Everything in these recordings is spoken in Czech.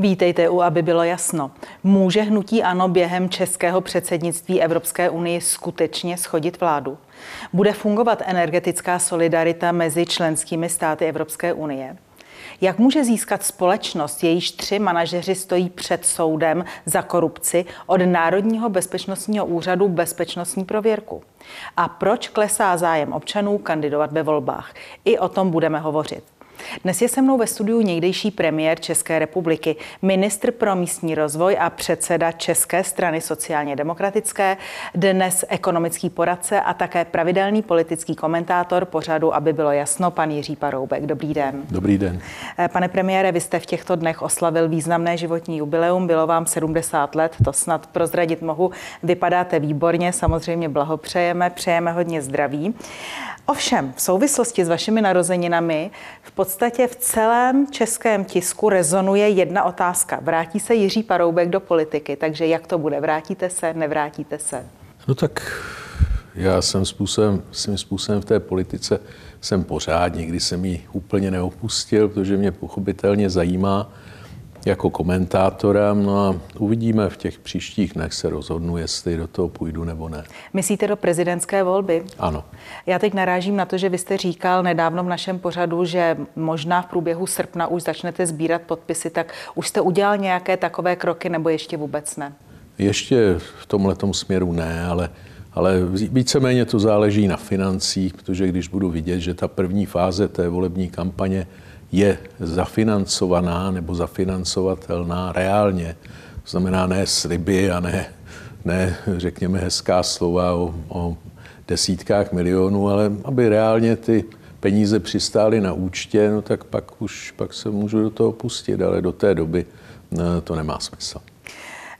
Vítejte u, aby bylo jasno. Může hnutí ANO během českého předsednictví Evropské unie skutečně schodit vládu? Bude fungovat energetická solidarita mezi členskými státy Evropské unie? Jak může získat společnost, jejíž tři manažeři stojí před soudem za korupci od Národního bezpečnostního úřadu bezpečnostní prověrku? A proč klesá zájem občanů kandidovat ve volbách? I o tom budeme hovořit. Dnes je se mnou ve studiu někdejší premiér České republiky, ministr pro místní rozvoj a předseda České strany sociálně demokratické, dnes ekonomický poradce a také pravidelný politický komentátor pořadu, aby bylo jasno, pan Jiří Paroubek. Dobrý den. Dobrý den. Eh, pane premiére, vy jste v těchto dnech oslavil významné životní jubileum, bylo vám 70 let, to snad prozradit mohu. Vypadáte výborně, samozřejmě blahopřejeme, přejeme hodně zdraví. Ovšem, v souvislosti s vašimi narozeninami v podstatě v celém českém tisku rezonuje jedna otázka. Vrátí se Jiří Paroubek do politiky, takže jak to bude? Vrátíte se, nevrátíte se? No tak já jsem způsobem, svým způsobem v té politice jsem pořád, nikdy jsem ji úplně neopustil, protože mě pochopitelně zajímá, jako komentátora. No a uvidíme v těch příštích dnech se rozhodnu, jestli do toho půjdu nebo ne. Myslíte do prezidentské volby? Ano. Já teď narážím na to, že vy jste říkal nedávno v našem pořadu, že možná v průběhu srpna už začnete sbírat podpisy, tak už jste udělal nějaké takové kroky nebo ještě vůbec ne? Ještě v tomhle směru ne, ale ale víceméně to záleží na financích, protože když budu vidět, že ta první fáze té volební kampaně je zafinancovaná nebo zafinancovatelná reálně. To znamená ne sliby a ne, ne řekněme, hezká slova o, o desítkách milionů, ale aby reálně ty peníze přistály na účtě, no tak pak už pak se můžu do toho pustit, ale do té doby no, to nemá smysl.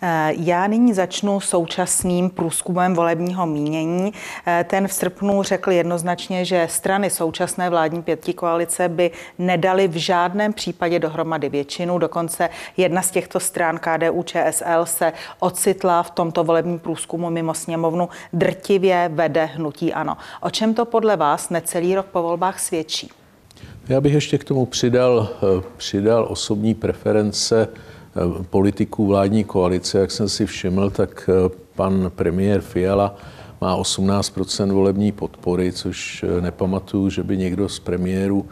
Eh, já nyní začnu současným průzkumem volebního mínění. Eh, ten v srpnu řekl jednoznačně, že strany současné vládní pětky koalice by nedali v žádném případě dohromady většinu. Dokonce jedna z těchto stran KDU ČSL se ocitla v tomto volebním průzkumu mimo sněmovnu drtivě vede hnutí ANO. O čem to podle vás necelý rok po volbách svědčí? Já bych ještě k tomu přidal, eh, přidal osobní preference politiků vládní koalice, jak jsem si všiml, tak eh, pan premiér Fiala má 18% volební podpory, což eh, nepamatuju, že by někdo z premiérů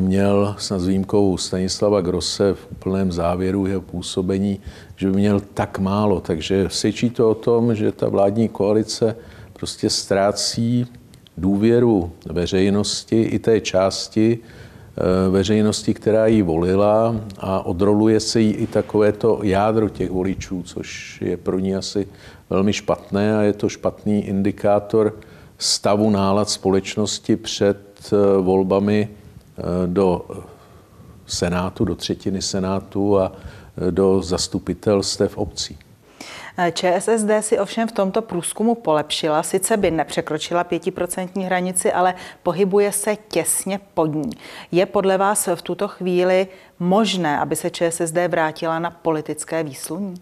měl s výjimkou Stanislava Grosse v úplném závěru jeho působení, že by měl tak málo. Takže svědčí to o tom, že ta vládní koalice prostě ztrácí důvěru veřejnosti i té části, Eh, veřejnosti, která ji volila a odroluje se jí i takovéto jádro těch voličů, což je pro ní asi velmi špatné a je to špatný indikátor stavu nálad společnosti před eh, volbami eh, do Senátu, do třetiny Senátu a do zastupitelstev obcí. ČSSD si ovšem v tomto průzkumu polepšila, sice by nepřekročila pětiprocentní hranici, ale pohybuje se těsně pod ní. Je podle vás v tuto chvíli možné, aby se ČSSD vrátila na politické výsluní?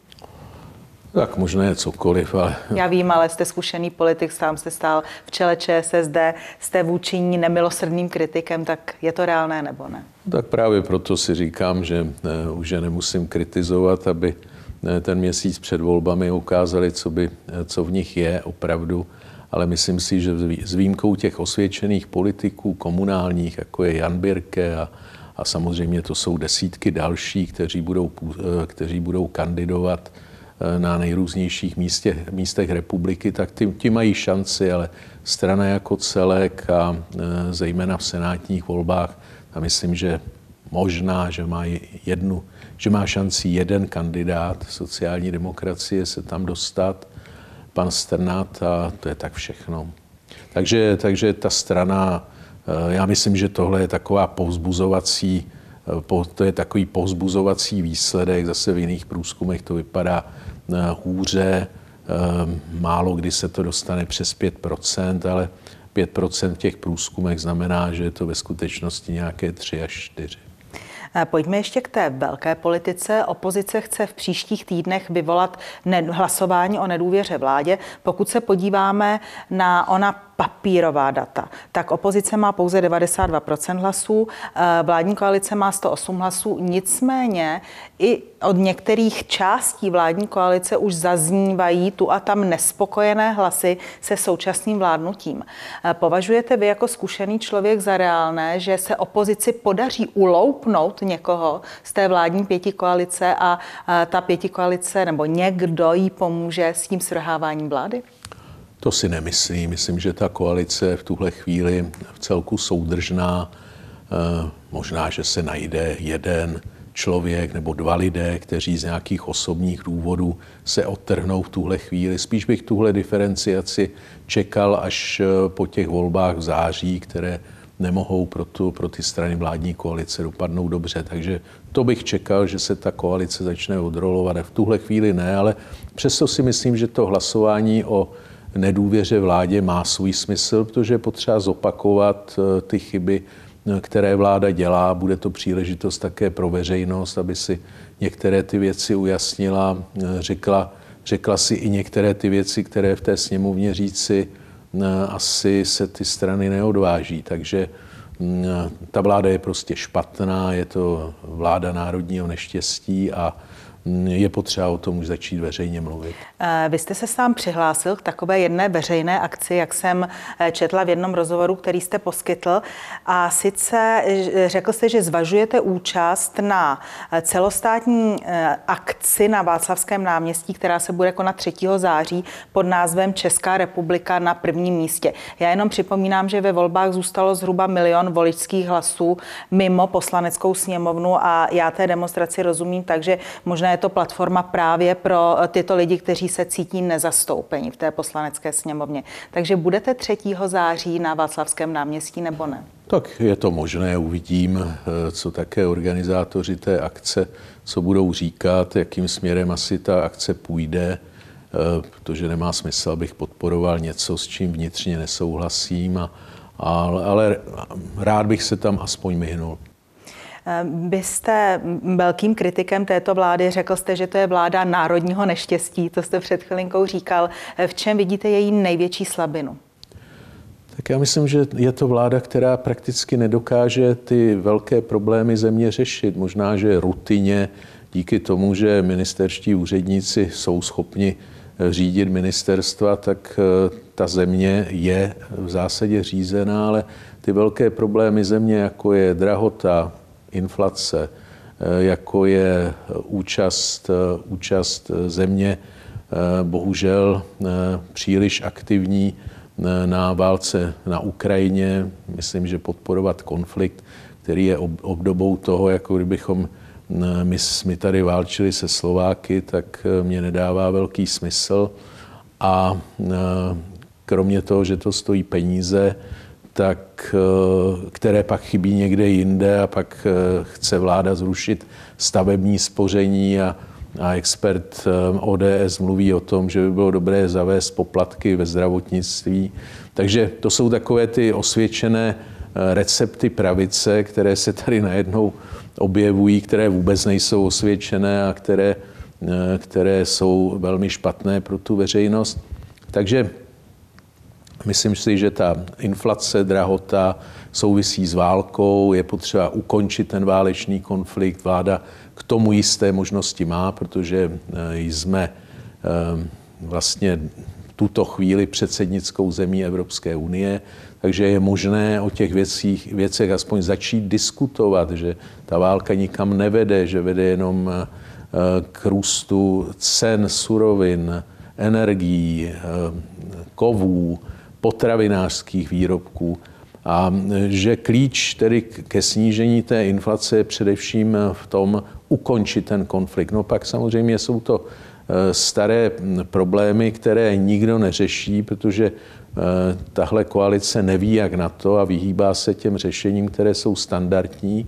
Tak možná je cokoliv, ale... Já vím, ale jste zkušený politik, sám jste stál v čele ČSSD, jste vůči ní nemilosrdným kritikem, tak je to reálné nebo ne? Tak právě proto si říkám, že ne, už je nemusím kritizovat, aby ten měsíc před volbami ukázali, co, by, co v nich je opravdu. Ale myslím si, že s výjimkou těch osvědčených politiků komunálních, jako je Jan Birke a, a samozřejmě to jsou desítky dalších, kteří budou, kteří budou kandidovat eh, na nejrůznějších místě, místech republiky, tak ty, ty mají šanci, ale strana jako celek a eh, zejména v senátních volbách, a myslím, že možná, že má jednu, že má šanci jeden kandidát sociální demokracie se tam dostat, pan Sternát a to je tak všechno. Takže, takže ta strana, eh, já myslím, že tohle je taková povzbuzovací, eh, to je takový povzbuzovací výsledek, zase v jiných průzkumech to vypadá eh, hůře, málo kdy se to dostane přes 5%, ale 5% v těch průzkumech znamená, že je to ve skutečnosti nějaké 3 až 4. Eh, pojďme ještě k té velké politice. Opozice chce v příštích týdnech vyvolat hlasování o nedůvěře vládě. Pokud se podíváme na ona papírová data, tak opozice má pouze 92% hlasů, eh, vládní koalice má 108 hlasů, nicméně i od některých částí vládní koalice už zaznívají tu a tam nespokojené hlasy se současným vládnutím. Eh, považujete vy jako zkušený člověk za reálné, že se opozici podaří uloupnout někoho z té vládní pěti koalice a ta pěti koalice nebo někdo jí pomůže s tím svrháváním vlády? To si nemyslím. Myslím, že ta koalice je v tuhle chvíli v celku soudržná. Eh, možná, že se najde jeden člověk nebo dva lidé, kteří z nějakých osobních důvodů se odtrhnou v tuhle chvíli. Spíš bych tuhle diferenciaci čekal až eh, po těch volbách v září, které nemohou pro, tu, pro ty strany vládní koalice dopadnout dobře. Takže to bych čekal, že se ta koalice začne odrolovat. V tuhle chvíli ne, ale přesto si myslím, že to hlasování o nedůvěře vládě má svůj smysl, protože je potřeba zopakovat eh, ty chyby, eh, které vláda dělá. Bude to příležitost také pro veřejnost, aby si některé ty věci ujasnila, eh, řekla, řekla si i některé ty věci, které v té sněmovně říci asi se ty strany neodváží. Takže mm, ta vláda je prostě špatná, je to vláda národního neštěstí a je potřeba o tom už začít veřejně mluvit. Eh, vy jste se sám přihlásil k takové jedné veřejné akci, jak jsem eh, četla v jednom rozhovoru, který jste poskytl. A sice eh, řekl jste, že zvažujete účast na celostátní akci na Václavském náměstí, která se bude konat 3. září pod názvem Česká republika na prvním místě. Já jenom připomínám, že ve volbách zůstalo zhruba milion voličských hlasů mimo poslaneckou sněmovnu a já té demonstraci rozumím, takže možná je to platforma právě pro tyto lidi, kteří se cítí nezastoupeni v té poslanecké sněmovně. Takže budete 3. září na Václavském náměstí nebo ne? Tak je to možné, uvidím, eh, co také organizátoři té akce, co budou říkat, jakým směrem asi ta akce půjde, eh, protože nemá smysl, abych podporoval něco, s čím vnitřně nesouhlasím, a, ale, ale rád bych se tam aspoň myhnul. Vy jste velkým kritikem této vlády, řekl jste, že to je vláda národního neštěstí, to jste před chvilinkou říkal. V čem vidíte její největší slabinu? Tak já myslím, že je to vláda, která prakticky nedokáže ty velké problémy země řešit. Možná, že rutině díky tomu, že ministerští úředníci jsou schopni řídit ministerstva, tak eh, ta země je v zásadě řízená, ale ty velké problémy země, jako je drahota, inflace, eh, jako je účast, eh, účast země eh, bohužel příliš aktivní na válce na Ukrajině. Myslím, že podporovat konflikt, který je obdobou toho, jako kdybychom my, my tady válčili se Slováky, tak mě nedává velký smysl. A kromě toho, že to stojí peníze, tak, eh, které pak chybí někde jinde a pak eh, chce vláda zrušit stavební spoření a, a expert eh, ODS mluví o tom, že by bylo dobré zavést poplatky ve zdravotnictví. Takže to jsou takové ty osvědčené recepty pravice, které se tady najednou objevují, které vůbec nejsou osvědčené a které, které jsou velmi špatné pro tu veřejnost. Takže Myslím si, že ta inflace, drahota souvisí s válkou, je potřeba ukončit ten válečný konflikt. Vláda k tomu jisté možnosti má, protože eh, jsme eh, vlastně tuto chvíli předsednickou zemí Evropské unie, takže je možné o těch věcích, věcech aspoň začít diskutovat, že ta válka nikam nevede, že vede jenom eh, k růstu cen surovin, energií, kovů, potravinářských výrobků a že klíč tedy ke snížení té inflace je především v tom ukončit ten konflikt. No pak samozřejmě jsou to eh, staré problémy, které nikdo neřeší, protože tahle koalice neví, jak na to a vyhýbá se těm řešením, které jsou standardní.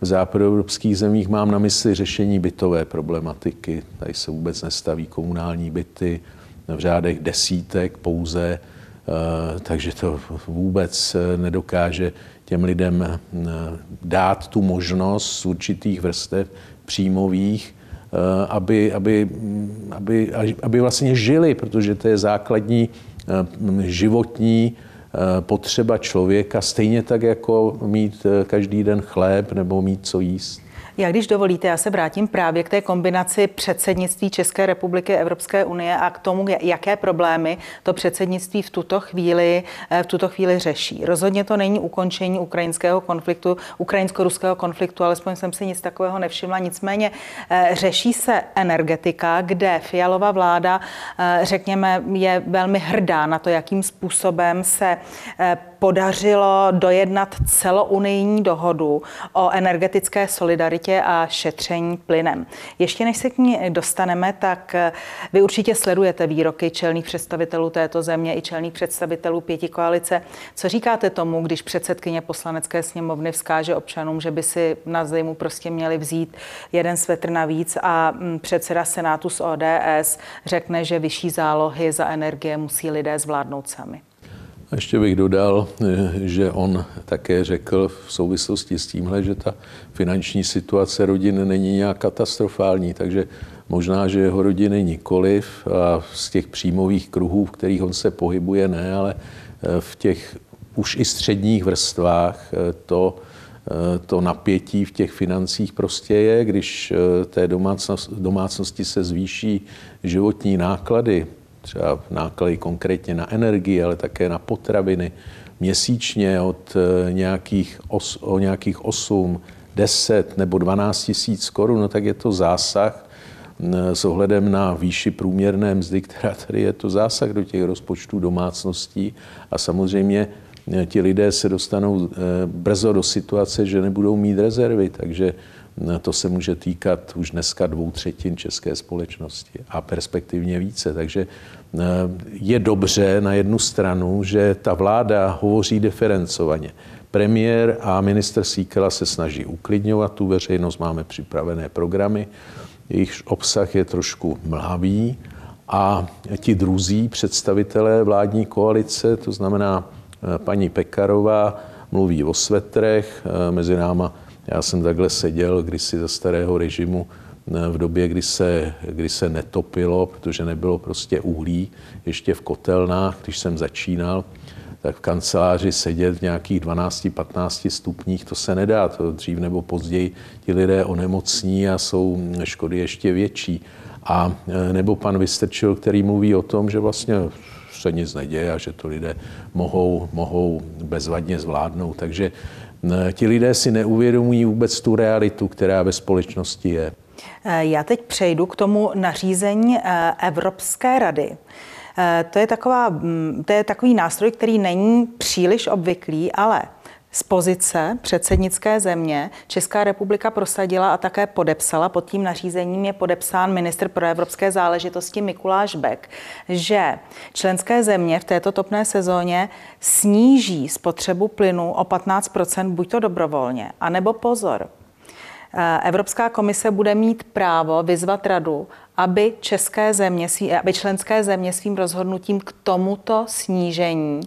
V západoevropských zemích mám na mysli řešení bytové problematiky. Tady se vůbec nestaví komunální byty v řádech desítek pouze takže to vůbec eh, nedokáže těm lidem eh, dát tu možnost z určitých vrstev příjmových, aby, aby, aby, aby vlastně žili, protože to je základní životní potřeba člověka, stejně tak jako mít každý den chléb nebo mít co jíst. Já když dovolíte, já se vrátím právě k té kombinaci předsednictví České republiky Evropské unie a k tomu, jaké problémy to předsednictví v tuto chvíli, eh, v tuto chvíli řeší. Rozhodně to není ukončení ukrajinského konfliktu, ukrajinsko-ruského konfliktu, alespoň jsem si nic takového nevšimla. Nicméně eh, řeší se energetika, kde Fialová vláda, eh, řekněme, je velmi hrdá na to, jakým způsobem se podařilo dojednat celounijní dohodu o energetické solidaritě a šetření plynem. Ještě než se k ní dostaneme, tak eh, vy určitě sledujete výroky čelných představitelů této země i čelných představitelů pěti koalice. Co říkáte tomu, když předsedkyně poslanecké sněmovny vzkáže občanům, že by si na zimu prostě měli vzít jeden svetr navíc a mm, předseda Senátu z ODS řekne, že vyšší zálohy za energie musí lidé zvládnout sami? A ještě bych dodal, eh, že on také řekl v souvislosti s tímhle, že ta finanční situace rodin není nějak katastrofální, takže možná, že jeho rodiny nikoliv a z těch příjmových kruhů, v kterých on se pohybuje, ne, ale eh, v těch už i středních vrstvách eh, to, to napětí v těch financích prostě je, když té domácnosti se zvýší životní náklady, třeba náklady konkrétně na energii, ale také na potraviny, měsíčně od eh, nějakých, os, o nějakých 8, 10 nebo 12 tisíc korun, no tak je to zásah eh, s ohledem na výši průměrné mzdy, která tady je to zásah do těch rozpočtů domácností. A samozřejmě eh, ti lidé se dostanou brzo do situace, že nebudou mít rezervy, takže to se může týkat už dneska dvou třetin české společnosti a perspektivně více. Takže eh, je dobře na jednu stranu, že ta vláda hovoří diferencovaně. Premiér a minister Síkela se snaží uklidňovat tu veřejnost, máme připravené programy, jejich obsah je trošku mlhavý a ti druzí představitelé vládní koalice, to znamená eh, paní Pekarová, mluví o svetrech, eh, mezi náma já jsem takhle seděl kdysi za starého režimu eh, v době, kdy se, kdy se netopilo, protože nebylo prostě uhlí ještě v kotelnách, když jsem začínal, tak v kanceláři sedět v nějakých 12-15 stupních, to se nedá, to dřív nebo později ti lidé onemocní a jsou škody ještě větší. A eh, nebo pan Vystrčil, který mluví o tom, že vlastně se nic neděje a že to lidé mohou, mohou bezvadně zvládnout. Takže ti lidé si neuvědomují vůbec tu realitu, která ve společnosti je. Eh, já teď přejdu k tomu nařízení eh, Evropské rady. Eh, to je, taková, mm, to je takový nástroj, který není příliš obvyklý, ale z pozice předsednické země Česká republika prosadila a také podepsala, pod tím nařízením je podepsán ministr pro evropské záležitosti Mikuláš Bek, že členské země v této topné sezóně sníží spotřebu plynu o 15% buď to dobrovolně, anebo pozor. Eh, Evropská komise bude mít právo vyzvat radu, aby, české země, aby členské země svým rozhodnutím k tomuto snížení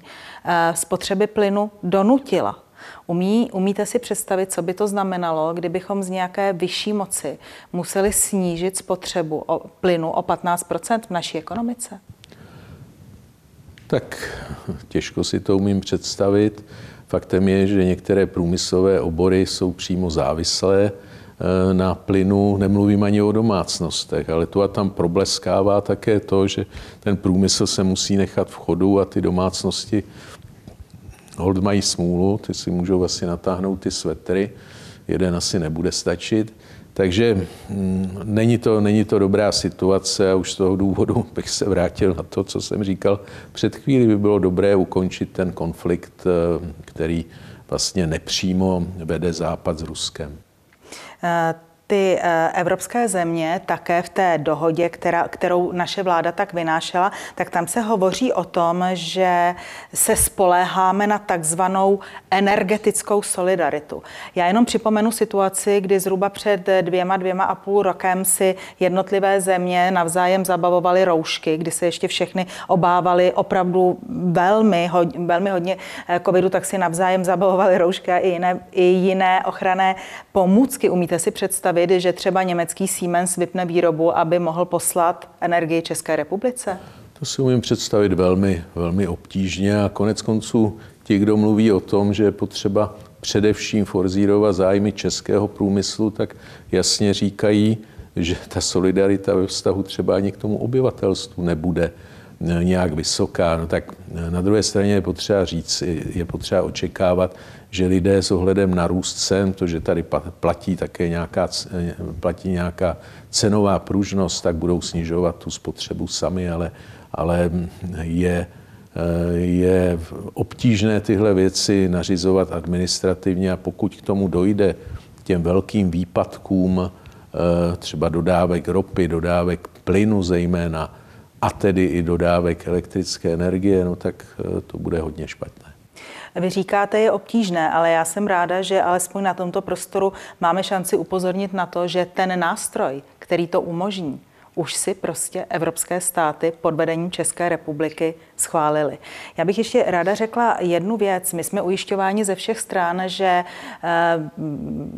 eh, spotřeby plynu donutila. Umí, umíte si představit, co by to znamenalo, kdybychom z nějaké vyšší moci museli snížit spotřebu o, plynu o 15% v naší ekonomice? Tak těžko si to umím představit. Faktem je, že některé průmyslové obory jsou přímo závislé eh, na plynu, nemluvím ani o domácnostech, ale tu a tam probleskává také to, že ten průmysl se musí nechat v chodu a ty domácnosti hold mají smůlu, ty si můžou asi natáhnout ty svetry, jeden asi nebude stačit. Takže mm, není to, není to dobrá situace a už z toho důvodu bych se vrátil na to, co jsem říkal. Před chvíli by bylo dobré ukončit ten konflikt, eh, který vlastně nepřímo vede Západ s Ruskem. Uh ty eh, evropské země také v té dohodě, která, kterou naše vláda tak vynášela, tak tam se hovoří o tom, že se spoléháme na takzvanou energetickou solidaritu. Já jenom připomenu situaci, kdy zhruba před dvěma, dvěma a půl rokem si jednotlivé země navzájem zabavovaly roušky, kdy se ještě všechny obávali opravdu velmi, velmi hodně eh, covidu, tak si navzájem zabavovaly roušky a i jiné, i jiné ochranné pomůcky. Umíte si představit, představit, že třeba německý Siemens vypne výrobu, aby mohl poslat energii České republice? To si umím představit velmi, velmi obtížně a konec konců ti, kdo mluví o tom, že je potřeba především forzírovat zájmy českého průmyslu, tak jasně říkají, že ta solidarita ve vztahu třeba ani k tomu obyvatelstvu nebude nějak vysoká. No tak na druhé straně je potřeba říct, je potřeba očekávat, že lidé s ohledem na růst cen, to, že tady platí také nějaká, platí nějaká cenová pružnost, tak budou snižovat tu spotřebu sami, ale, ale je, je obtížné tyhle věci nařizovat administrativně a pokud k tomu dojde těm velkým výpadkům třeba dodávek ropy, dodávek plynu zejména, a tedy i dodávek elektrické energie, no tak to bude hodně špatné. Vy říkáte, je obtížné, ale já jsem ráda, že alespoň na tomto prostoru máme šanci upozornit na to, že ten nástroj, který to umožní, už si prostě evropské státy pod vedením České republiky schválili. Já bych ještě ráda řekla jednu věc. My jsme ujišťováni ze všech stran, že e,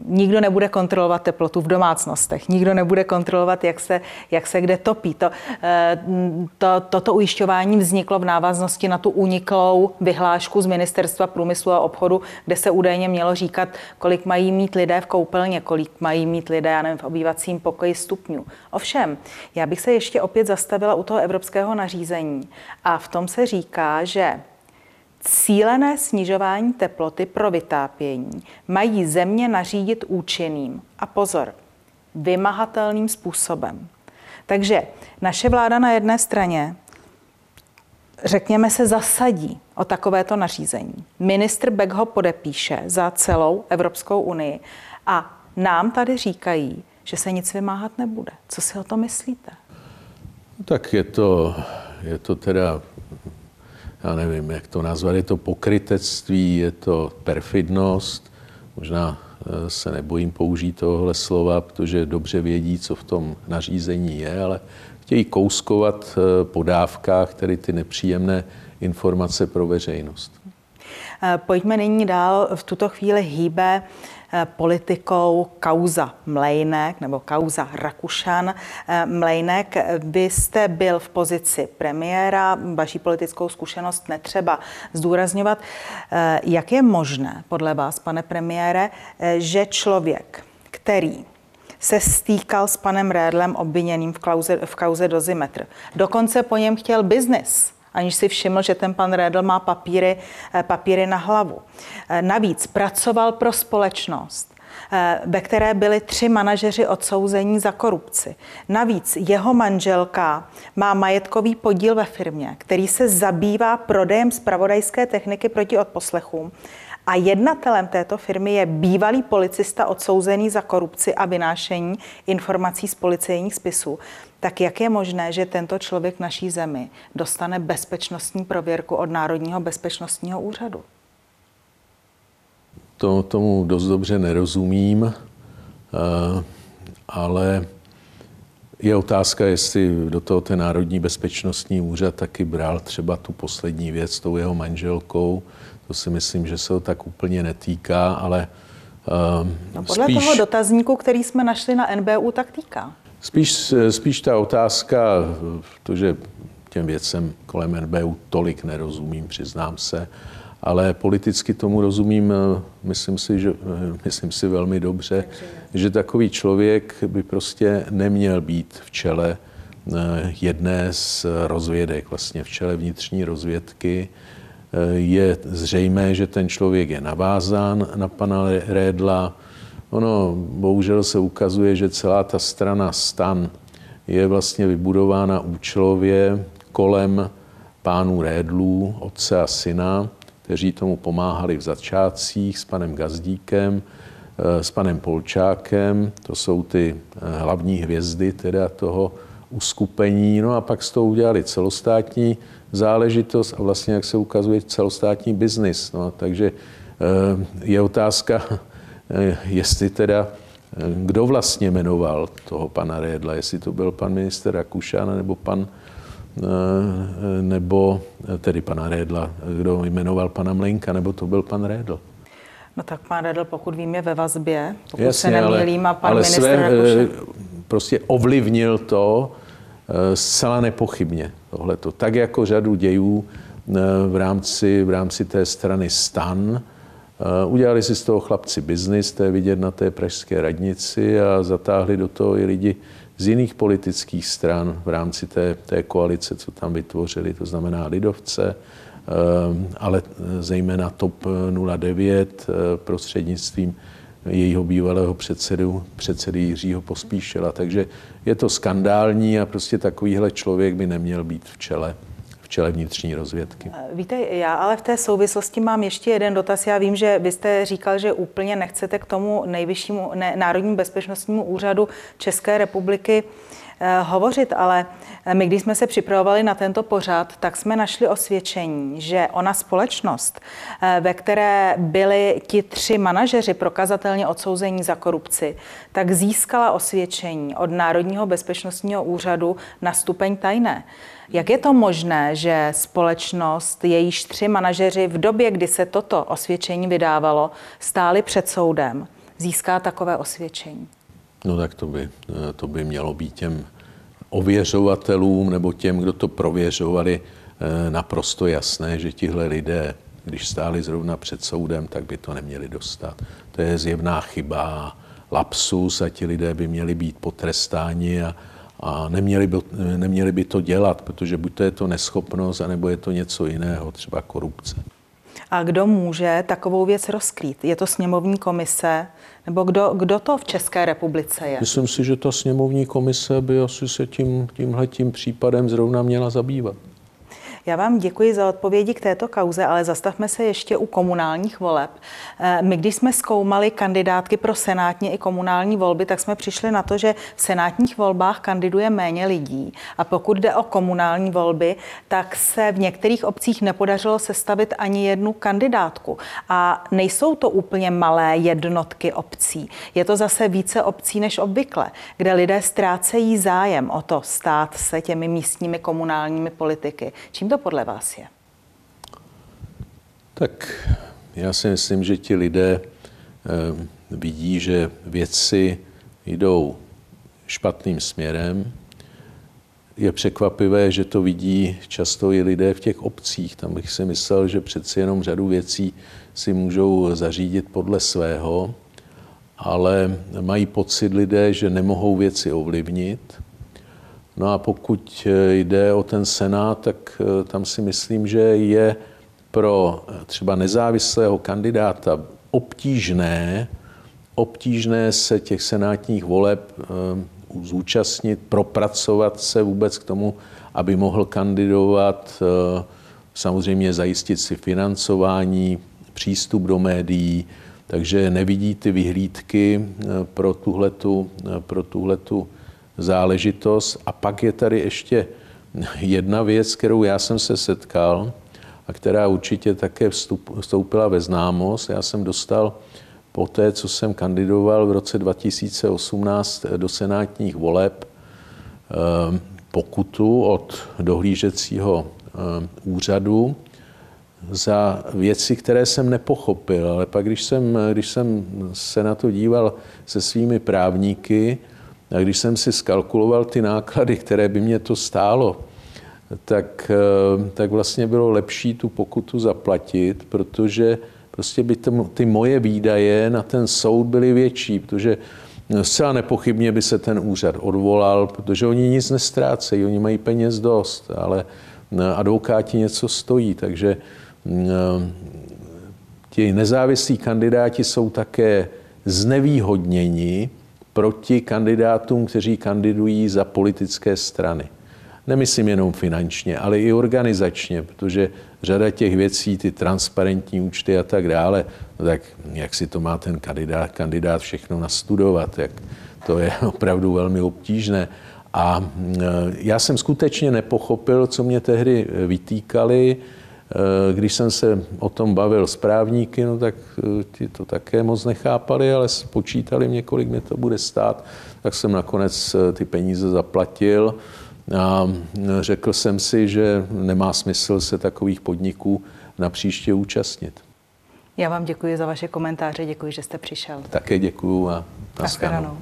nikdo nebude kontrolovat teplotu v domácnostech, nikdo nebude kontrolovat, jak se, jak se kde topí. To, e, to, toto ujišťování vzniklo v návaznosti na tu uniklou vyhlášku z Ministerstva průmyslu a obchodu, kde se údajně mělo říkat, kolik mají mít lidé v koupelně, kolik mají mít lidé, já nevím, v obývacím pokoji stupňů. Ovšem, já bych se ještě opět zastavila u toho evropského nařízení a v tom se říká, že cílené snižování teploty pro vytápění mají země nařídit účinným a pozor, vymahatelným způsobem. Takže naše vláda na jedné straně, řekněme se, zasadí o takovéto nařízení. Ministr Beck ho podepíše za celou Evropskou unii a nám tady říkají, že se nic vymáhat nebude. Co si o to myslíte? Tak je to, je to teda, já nevím, jak to nazvat, je to pokrytectví, je to perfidnost, možná eh, se nebojím použít tohle slova, protože dobře vědí, co v tom nařízení je, ale chtějí kouskovat eh, po dávkách, tedy ty nepříjemné informace pro veřejnost. Eh, pojďme nyní dál. V tuto chvíli hýbe politikou kauza Mlejnek nebo kauza Rakušan. Eh, Mlejnek, vy jste byl v pozici premiéra, vaší politickou zkušenost netřeba zdůrazňovat. Eh, jak je možné, podle vás, pane premiére, že člověk, který se stýkal s panem Rédlem obviněným v kauze, v kauze Dozimetr. Dokonce po něm chtěl biznis aniž si všiml, že ten pan Redl má papíry, eh, papíry na hlavu. Eh, navíc pracoval pro společnost, eh, ve které byli tři manažeři odsouzení za korupci. Navíc jeho manželka má majetkový podíl ve firmě, který se zabývá prodejem spravodajské techniky proti odposlechům. A jednatelem této firmy je bývalý policista odsouzený za korupci a vynášení informací z policejních spisů tak jak je možné, že tento člověk v naší zemi dostane bezpečnostní prověrku od Národního bezpečnostního úřadu? To, tomu dost dobře nerozumím, eh, ale je otázka, jestli do toho ten Národní bezpečnostní úřad taky bral třeba tu poslední věc s tou jeho manželkou. To si myslím, že se ho tak úplně netýká, ale uh, no podle spíš... toho dotazníku, který jsme našli na NBU, tak týká. Spíš, spíš ta otázka, to, že těm věcem kolem NBU tolik nerozumím, přiznám se, ale politicky tomu rozumím, myslím si, že, myslím si velmi dobře, že takový člověk by prostě neměl být v čele eh, jedné z rozvědek, vlastně v čele vnitřní rozvědky. Je zřejmé, že ten člověk je navázán na pana Rédla, Ono bohužel se ukazuje, že celá ta strana stan je vlastně vybudována účelově kolem pánů Rédlů, otce a syna, kteří tomu pomáhali v začátcích s panem Gazdíkem, eh, s panem Polčákem, to jsou ty eh, hlavní hvězdy teda toho uskupení, no a pak z toho udělali celostátní záležitost a vlastně, jak se ukazuje, celostátní biznis. No, takže eh, je otázka, Eh, jestli teda eh, kdo vlastně jmenoval toho pana Rédla, jestli to byl pan minister Rakušan nebo pan nebo tedy pana Rédla, kdo jmenoval pana Mlenka, nebo to byl pan Rédl. No tak pan Rédl, pokud vím, je ve vazbě, pokud Jasně, se nemýlím, a pan ale minister své, Rakušan... prostě ovlivnil to, zcela nepochybně tohleto. Tak jako řadu dějů v rámci, v rámci té strany stan, Udělali si z toho chlapci biznis, to je vidět na té pražské radnici a zatáhli do toho i lidi z jiných politických stran v rámci té, té koalice, co tam vytvořili, to znamená lidovce, ale zejména TOP 09 prostřednictvím jejího bývalého předsedu, předsedy Jiřího Pospíšila. Takže je to skandální a prostě takovýhle člověk by neměl být v čele v čele vnitřní rozvědky. Víte, já ale v té souvislosti mám ještě jeden dotaz. Já vím, že vy jste říkal, že úplně nechcete k tomu nejvyššímu ne, Národnímu bezpečnostnímu úřadu České republiky Eh, hovořit, ale eh, my, když jsme se připravovali na tento pořad, tak jsme našli osvědčení, že ona společnost, eh, ve které byli ti tři manažeři prokazatelně odsouzení za korupci, tak získala osvědčení od Národního bezpečnostního úřadu na stupeň tajné. Jak je to možné, že společnost, jejíž tři manažeři v době, kdy se toto osvědčení vydávalo, stáli před soudem, získá takové osvědčení? No tak to by, to by mělo být těm ověřovatelům nebo těm, kdo to prověřovali, eh, naprosto jasné, že tihle lidé, když stáli zrovna před soudem, tak by to neměli dostat. To je zjevná chyba, lapsus a ti lidé by měli být potrestáni a, a neměli, by, neměli by to dělat, protože buď to je to neschopnost, anebo je to něco jiného, třeba korupce. A kdo může takovou věc rozkrýt? Je to sněmovní komise? Nebo kdo, kdo to v České republice je? Myslím si, že ta sněmovní komise by asi se tím, tímhletím případem zrovna měla zabývat. Já vám děkuji za odpovědi k této kauze, ale zastavme se ještě u komunálních voleb. Eh, my, když jsme zkoumali kandidátky pro senátní i komunální volby, tak jsme přišli na to, že v senátních volbách kandiduje méně lidí. A pokud jde o komunální volby, tak se v některých obcích nepodařilo sestavit ani jednu kandidátku. A nejsou to úplně malé jednotky obcí. Je to zase více obcí než obvykle, kde lidé ztrácejí zájem o to stát se těmi místními komunálními politiky. Čím to to podle vás je? Tak já si myslím, že ti lidé eh, vidí, že věci jdou špatným směrem. Je překvapivé, že to vidí často i lidé v těch obcích. Tam bych si myslel, že přeci jenom řadu věcí si můžou zařídit podle svého, ale mají pocit lidé, že nemohou věci ovlivnit No a pokud eh, jde o ten Senát, tak eh, tam si myslím, že je pro eh, třeba nezávislého kandidáta obtížné, obtížné se těch senátních voleb zúčastnit, propracovat se vůbec k tomu, aby mohl kandidovat, samozřejmě zajistit si financování, přístup do médií, takže nevidí ty vyhlídky pro tuhletu, pro tuhletu záležitost. A pak je tady ještě jedna věc, kterou já jsem se setkal a která určitě také vstoupila ve známost. Já jsem dostal po té, co jsem kandidoval v roce 2018 do senátních voleb, eh, pokutu od dohlížecího eh, úřadu za věci, které jsem nepochopil. Ale pak, když jsem, když jsem se na to díval se svými právníky, a když jsem si skalkuloval ty náklady, které by mě to stálo, tak, eh, tak vlastně bylo lepší tu pokutu zaplatit, protože prostě by ty moje výdaje na ten soud byly větší, protože zcela nepochybně by se ten úřad odvolal, protože oni nic nestrácejí, oni mají peněz dost, ale eh, advokáti něco stojí, takže eh, ti nezávislí kandidáti jsou také znevýhodněni, proti kandidátům, kteří kandidují za politické strany. Nemyslím jenom finančně, ale i organizačně, protože řada těch věcí, ty transparentní účty a tak dále, no tak jak si to má ten kandidát, kandidát všechno nastudovat, jak to je opravdu velmi obtížné. A e, já jsem skutečně nepochopil, co mě tehdy vytýkali, Eh, když jsem se o tom bavil s právníky, no tak eh, ti to také moc nechápali, ale spočítali mě, kolik mě to bude stát, tak jsem nakonec eh, ty peníze zaplatil a řekl jsem si, že nemá smysl se takových podniků na příště účastnit. Já vám děkuji za vaše komentáře, děkuji, že jste přišel. Také děkuji a nashledanou.